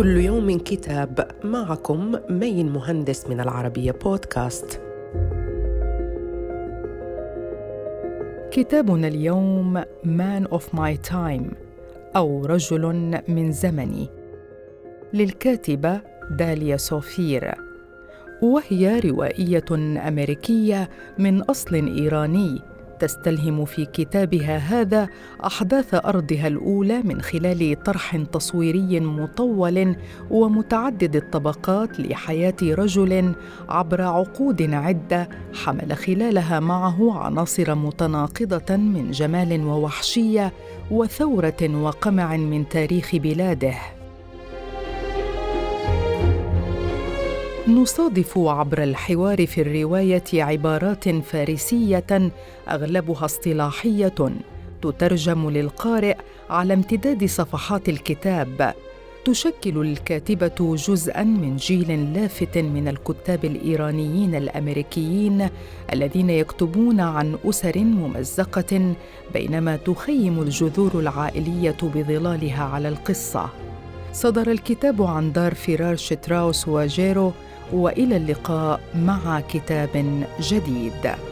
كل يوم كتاب معكم مين مهندس من العربية بودكاست. كتابنا اليوم Man of My Time أو رجل من زمني للكاتبة داليا صوفير وهي روائية أمريكية من أصل إيراني تستلهم في كتابها هذا أحداث أرضها الأولى من خلال طرح تصويري مطول ومتعدد الطبقات لحياة رجل عبر عقود عدة حمل خلالها معه عناصر متناقضة من جمال ووحشية وثورة وقمع من تاريخ بلاده. نصادف عبر الحوار في الرواية عبارات فارسية أغلبها اصطلاحية تترجم للقارئ على امتداد صفحات الكتاب. تشكل الكاتبة جزءا من جيل لافت من الكتاب الإيرانيين الأمريكيين الذين يكتبون عن أسر ممزقة بينما تخيم الجذور العائلية بظلالها على القصة. صدر الكتاب عن دار فرار شتراوس وجيرو وإلى اللقاء مع كتاب جديد.